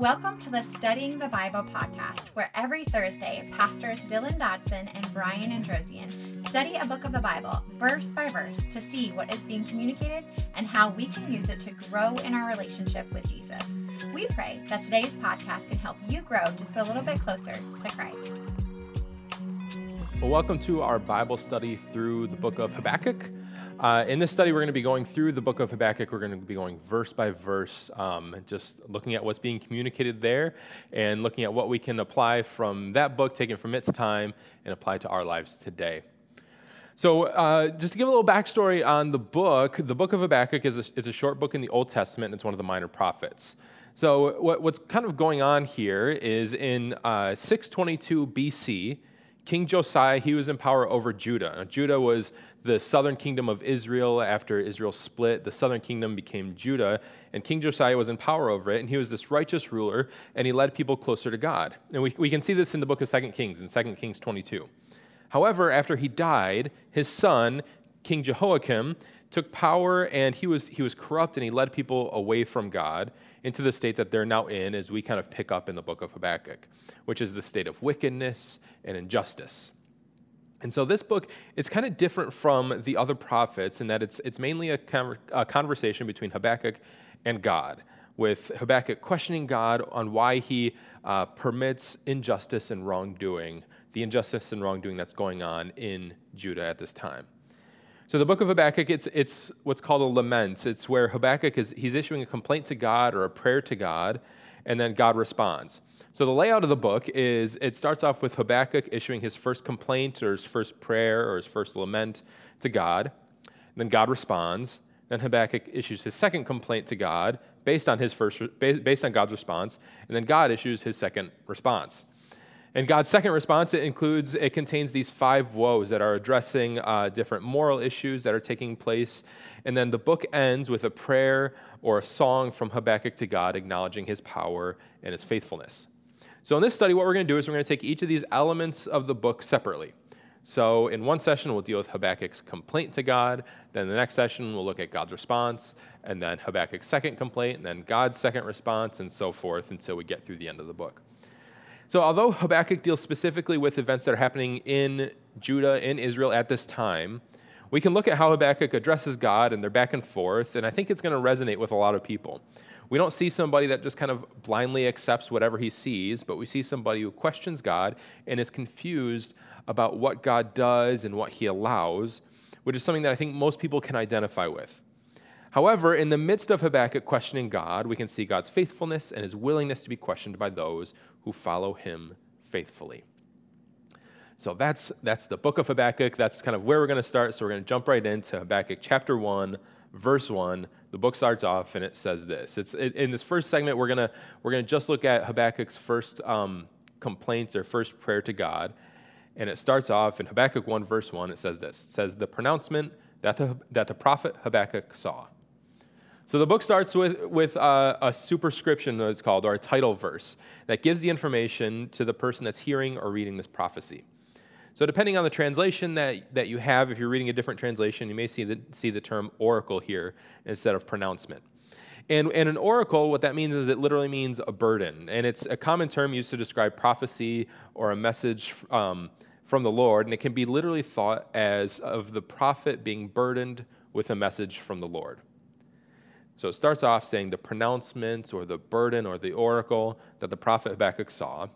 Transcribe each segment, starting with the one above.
Welcome to the Studying the Bible podcast, where every Thursday, pastors Dylan Dodson and Brian Androsian study a book of the Bible verse by verse to see what is being communicated and how we can use it to grow in our relationship with Jesus. We pray that today's podcast can help you grow just a little bit closer to Christ. Well, welcome to our Bible study through the book of Habakkuk. Uh, in this study, we're going to be going through the book of Habakkuk. We're going to be going verse by verse, um, just looking at what's being communicated there and looking at what we can apply from that book, taken from its time, and apply to our lives today. So, uh, just to give a little backstory on the book, the book of Habakkuk is a, is a short book in the Old Testament, and it's one of the minor prophets. So, what, what's kind of going on here is in uh, 622 BC, King Josiah, he was in power over Judah. Now, Judah was the southern kingdom of Israel after Israel split. The southern kingdom became Judah, and King Josiah was in power over it, and he was this righteous ruler, and he led people closer to God. And we, we can see this in the book of 2 Kings, in 2 Kings 22. However, after he died, his son, King Jehoiakim, took power and he was, he was corrupt and he led people away from God into the state that they're now in as we kind of pick up in the book of Habakkuk, which is the state of wickedness and injustice. And so this book is kind of different from the other prophets in that it's, it's mainly a, con- a conversation between Habakkuk and God, with Habakkuk questioning God on why he uh, permits injustice and wrongdoing, the injustice and wrongdoing that's going on in Judah at this time. So the book of Habakkuk, it's, it's what's called a lament. It's where Habakkuk is he's issuing a complaint to God or a prayer to God, and then God responds. So the layout of the book is it starts off with Habakkuk issuing his first complaint or his first prayer or his first lament to God. Then God responds. Then Habakkuk issues his second complaint to God based on his first based on God's response, and then God issues his second response. And God's second response it includes it contains these five woes that are addressing uh, different moral issues that are taking place, and then the book ends with a prayer or a song from Habakkuk to God, acknowledging His power and His faithfulness. So, in this study, what we're going to do is we're going to take each of these elements of the book separately. So, in one session, we'll deal with Habakkuk's complaint to God. Then, the next session, we'll look at God's response, and then Habakkuk's second complaint, and then God's second response, and so forth until we get through the end of the book. So, although Habakkuk deals specifically with events that are happening in Judah, in Israel at this time, we can look at how Habakkuk addresses God and they're back and forth, and I think it's going to resonate with a lot of people. We don't see somebody that just kind of blindly accepts whatever he sees, but we see somebody who questions God and is confused about what God does and what he allows, which is something that I think most people can identify with. However, in the midst of Habakkuk questioning God, we can see God's faithfulness and his willingness to be questioned by those who follow him faithfully. So that's, that's the book of Habakkuk. That's kind of where we're going to start. So we're going to jump right into Habakkuk chapter 1, verse 1, the book starts off and it says this. It's it, in this first segment we're gonna we're gonna just look at Habakkuk's first um, complaints or first prayer to God, and it starts off in Habakkuk 1 verse 1. It says this. It says the pronouncement that the, that the prophet Habakkuk saw. So the book starts with, with uh, a superscription, as it's called, or a title verse, that gives the information to the person that's hearing or reading this prophecy. So, depending on the translation that, that you have, if you're reading a different translation, you may see the, see the term oracle here instead of pronouncement. And, and an oracle, what that means is it literally means a burden. And it's a common term used to describe prophecy or a message um, from the Lord. And it can be literally thought as of the prophet being burdened with a message from the Lord. So it starts off saying the pronouncement or the burden or the oracle that the prophet Habakkuk saw.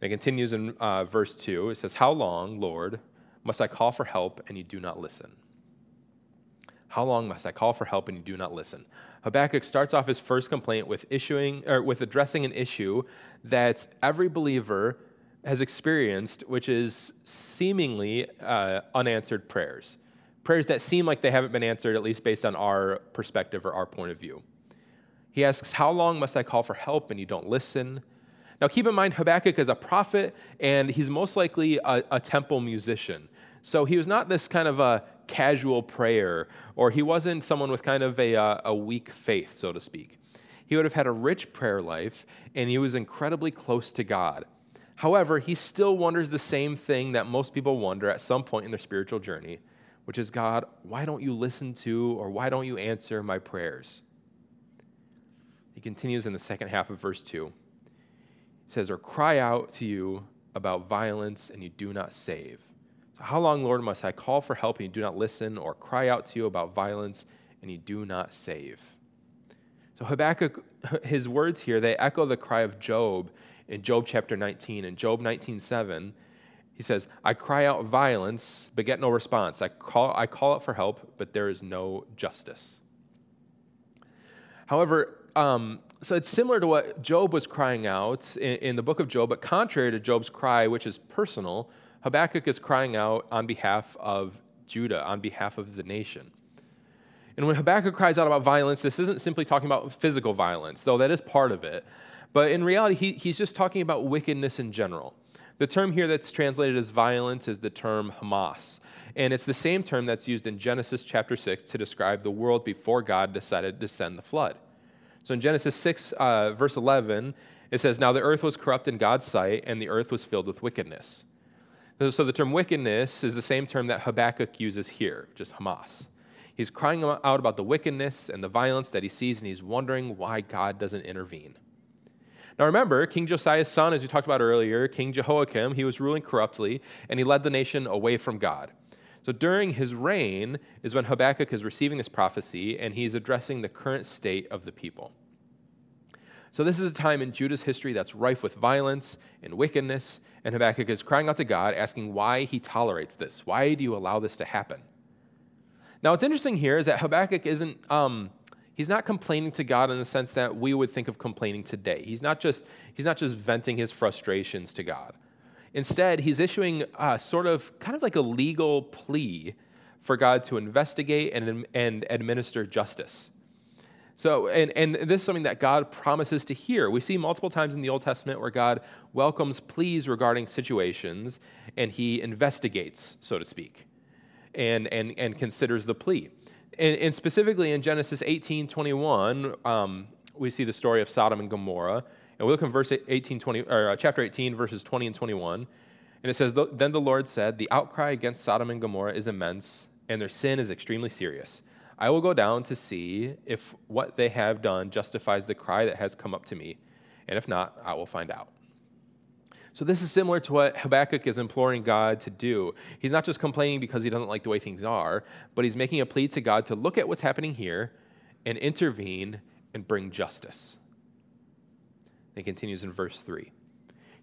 It continues in uh, verse 2. It says, How long, Lord, must I call for help and you do not listen? How long must I call for help and you do not listen? Habakkuk starts off his first complaint with issuing or with addressing an issue that every believer has experienced, which is seemingly uh, unanswered prayers. Prayers that seem like they haven't been answered, at least based on our perspective or our point of view. He asks, How long must I call for help and you don't listen? Now, keep in mind, Habakkuk is a prophet, and he's most likely a, a, temple musician. So he was not this kind of a casual prayer, or he wasn't someone with kind of a, uh, a weak faith, so to speak. He would have had a rich prayer life, and he was incredibly close to God. However, he still wonders the same thing that most people wonder at some point in their spiritual journey, which is God, why don't you listen to or why don't you answer my prayers? He continues in the second half of verse 2. He says, or cry out to you about violence and you do not save. So how long, Lord, must I call for help and you do not listen, or cry out to you about violence and you do not save? So Habakkuk, his words here, they echo the cry of Job in Job chapter 19. In Job 19:7, he says, I cry out violence, but get no response. I call, I call out for help, but there is no justice. However, um, so it's similar to what Job was crying out in, in, the book of Job, but contrary to Job's cry, which is personal, Habakkuk is crying out on behalf of Judah, on behalf of the nation. And when Habakkuk cries out about violence, this isn't simply talking about physical violence, though that is part of it. But in reality, he, he's just talking about wickedness in general. The term here that's translated as violence is the term Hamas. And it's the same term that's used in Genesis chapter 6 to describe the world before God decided to send the flood. So in Genesis 6, uh, verse 11, it says, Now the earth was corrupt in God's sight, and the earth was filled with wickedness. So the term wickedness is the same term that Habakkuk uses here, just Hamas. He's crying out about the wickedness and the violence that he sees, and he's wondering why God doesn't intervene. Now remember, King Josiah's son, as we talked about earlier, King Jehoiakim, he was ruling corruptly, and he led the nation away from God. So during his reign is when Habakkuk is receiving this prophecy, and he's addressing the current state of the people. So this is a time in Judah's history that's rife with violence and wickedness, and Habakkuk is crying out to God, asking why he tolerates this. Why do you allow this to happen? Now, what's interesting here is that Habakkuk isn't, um, he's not complaining to God in the sense that we would think of complaining today. He's not just, he's not just venting his frustrations to God. Instead, he's issuing uh, sort of kind of like a legal plea for God to investigate and, and administer justice. So, and, and this is something that God promises to hear. We see multiple times in the Old Testament where God welcomes pleas regarding situations and he investigates, so to speak and, and, and considers the plea. And, and specifically in Genesis 18 21, um, we see the story of Sodom and Gomorrah. And we look in verse 18, 20, or uh, chapter 18, verses 20 and 21. And it says, Then the Lord said, The outcry against Sodom and Gomorrah is immense, and their sin is extremely serious. I will go down to see if what they have done justifies the cry that has come up to me. And if not, I will find out. So, this is similar to what Habakkuk is imploring God to do. He's not just complaining because he doesn't like the way things are, but he's making a plea to God to look at what's happening here and intervene and bring justice. He continues in verse 3. He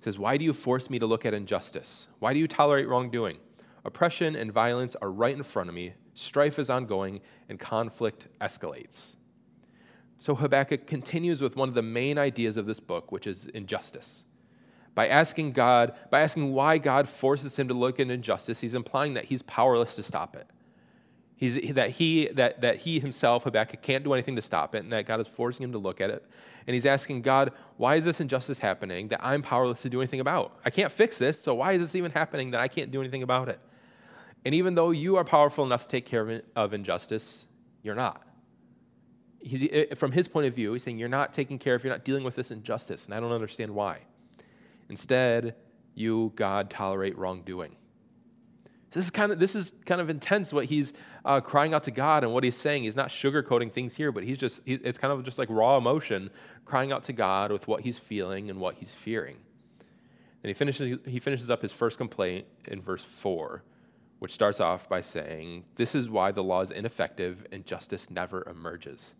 says, Why do you force me to look at injustice? Why do you tolerate wrongdoing? Oppression and violence are right in front of me, strife is ongoing, and conflict escalates. So Habakkuk continues with one of the main ideas of this book, which is injustice. By asking God, by asking why God forces him to look at injustice, he's implying that he's powerless to stop it. He's, that, he, that, that he himself, Habakkuk, can't do anything to stop it, and that God is forcing him to look at it. And he's asking God, why is this injustice happening that I'm powerless to do anything about? I can't fix this, so why is this even happening that I can't do anything about it? And even though you are powerful enough to take care of injustice, you're not. He, from his point of view, he's saying, You're not taking care of, you're not dealing with this injustice, and I don't understand why. Instead, you, God, tolerate wrongdoing. So this is kind of this is kind of intense what he's uh, crying out to God and what he's saying. He's not sugarcoating things here, but he's just he, it's kind of just like raw emotion, crying out to God with what he's feeling and what he's fearing. And he finishes he finishes up his first complaint in verse four, which starts off by saying, "This is why the law is ineffective and justice never emerges."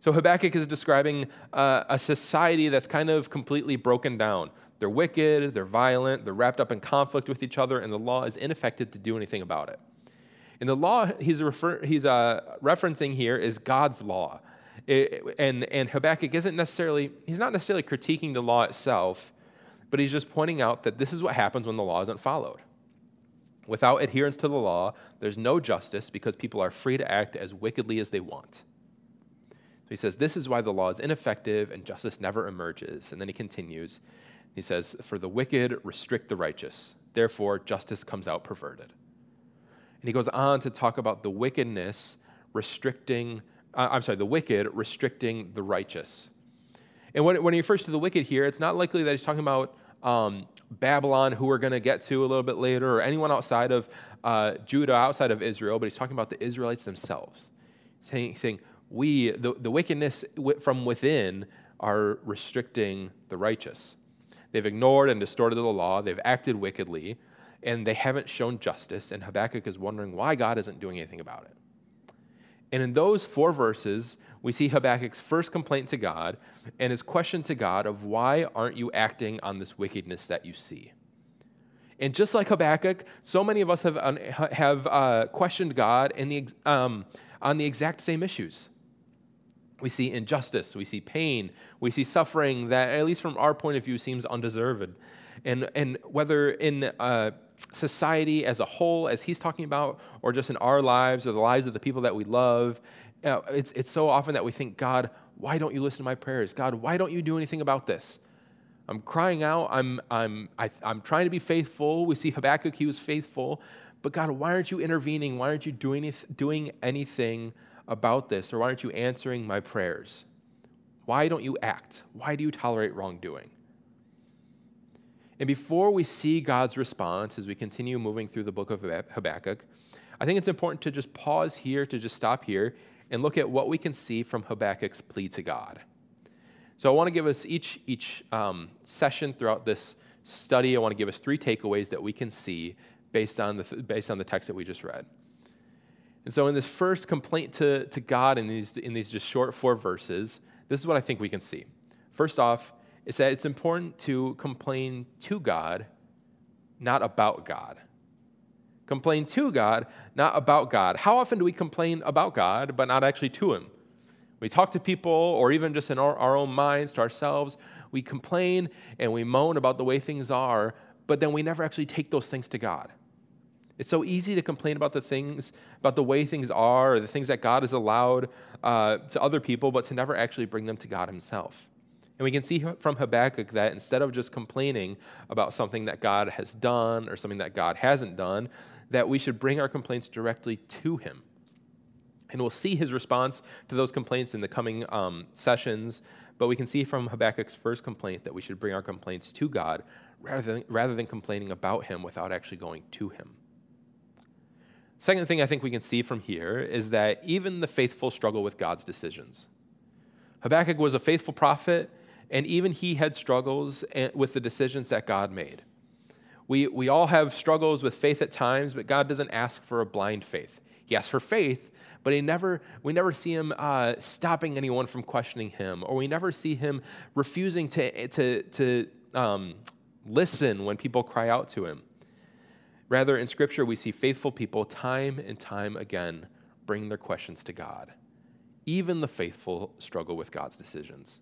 So Habakkuk is describing uh, a society that's kind of completely broken down. They're wicked, they're violent, they're wrapped up in conflict with each other, and the law is ineffective to do anything about it. And the law he's, refer- he's uh, referencing here is God's law. It, and, and Habakkuk isn't necessarily, he's not necessarily critiquing the law itself, but he's just pointing out that this is what happens when the law isn't followed. Without adherence to the law, there's no justice because people are free to act as wickedly as they want. He says, This is why the law is ineffective and justice never emerges. And then he continues. He says, For the wicked restrict the righteous, therefore justice comes out perverted. And he goes on to talk about the wickedness restricting, uh, I'm sorry, the wicked restricting the righteous. And when, when he refers to the wicked here, it's not likely that he's talking about um, Babylon, who we're going to get to a little bit later, or anyone outside of uh, Judah, outside of Israel, but he's talking about the Israelites themselves. Saying, saying we, the, the wickedness from within, are restricting the righteous. They've ignored and distorted the law, they've acted wickedly, and they haven't shown justice. And Habakkuk is wondering why God isn't doing anything about it. And in those four verses, we see Habakkuk's first complaint to God and his question to God of why aren't you acting on this wickedness that you see? And just like Habakkuk, so many of us have, have uh, questioned God in the, um, on the exact same issues. We see injustice, we see pain, we see suffering that, at least from our point of view, seems undeserved. And, and whether in uh, society as a whole, as he's talking about, or just in our lives or the lives of the people that we love, uh, it's, it's so often that we think, God, why don't you listen to my prayers? God, why don't you do anything about this? I'm crying out. I'm, I'm, I, am i am trying to be faithful. We see Habakkuk, he was faithful. But God, why aren't you intervening? Why aren't you doing, doing anything about this? Or why aren't you answering my prayers? Why don't you act? Why do you tolerate wrongdoing? And before we see God's response as we continue moving through the book of Habakkuk, I think it's important to just pause here, to just stop here, and look at what we can see from Habakkuk's plea to God. So I want to give us each, each um, session throughout this study, I want to give us three takeaways that we can see based on the, based on the text that we just read. And so in this first complaint to, to God in these, in these just short four verses, this is what I think we can see. First off, is that it's important to complain to God, not about God. Complain to God, not about God. How often do we complain about God, but not actually to Him? We talk to people, or even just in our, our own minds to ourselves, we complain and we moan about the way things are, but then we never actually take those things to God. It's so easy to complain about the things, about the way things are, or the things that God has allowed uh, to other people, but to never actually bring them to God Himself. And we can see from Habakkuk that instead of just complaining about something that God has done or something that God hasn't done, that we should bring our complaints directly to Him. And we'll see his response to those complaints in the coming um, sessions. But we can see from Habakkuk's first complaint that we should bring our complaints to God rather than, rather than complaining about him without actually going to him. Second thing I think we can see from here is that even the faithful struggle with God's decisions. Habakkuk was a faithful prophet, and even he had struggles with the decisions that God made. We, we all have struggles with faith at times, but God doesn't ask for a blind faith. He asks for faith, but he never, we never see him uh, stopping anyone from questioning him, or we never see him refusing to, to, to um, listen when people cry out to him. Rather, in Scripture, we see faithful people time and time again bring their questions to God. Even the faithful struggle with God's decisions.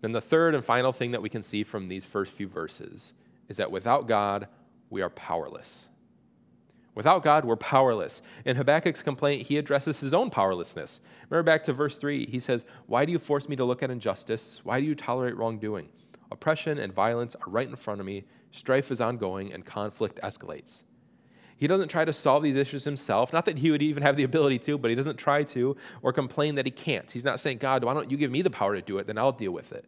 Then, the third and final thing that we can see from these first few verses is that without God, we are powerless. Without God, we're powerless. In Habakkuk's complaint, he addresses his own powerlessness. Remember back to verse 3, he says, Why do you force me to look at injustice? Why do you tolerate wrongdoing? Oppression and violence are right in front of me, strife is ongoing, and conflict escalates. He doesn't try to solve these issues himself. Not that he would even have the ability to, but he doesn't try to or complain that he can't. He's not saying, God, why don't you give me the power to do it? Then I'll deal with it.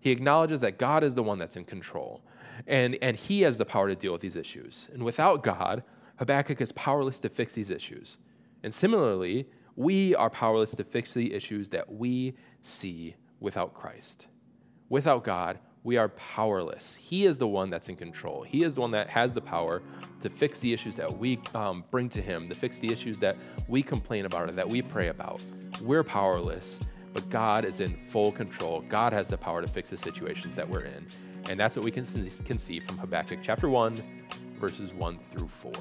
He acknowledges that God is the one that's in control, and, and he has the power to deal with these issues. And without God, Habakkuk is powerless to fix these issues. And similarly, we are powerless to fix the issues that we see without Christ. Without God, we are powerless. He is the one that's in control. He is the one that has the power to fix the issues that we um, bring to Him, to fix the issues that we complain about or that we pray about. We're powerless, but God is in full control. God has the power to fix the situations that we're in. And that's what we can see, can see from Habakkuk chapter 1, verses 1 through 4.